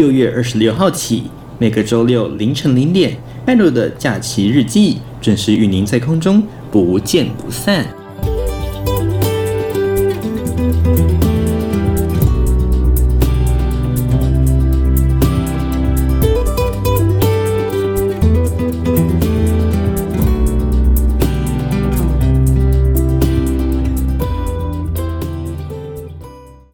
六月二十六号起每个周六凌晨零点艾露的假期日记准时与您在空中不见不散。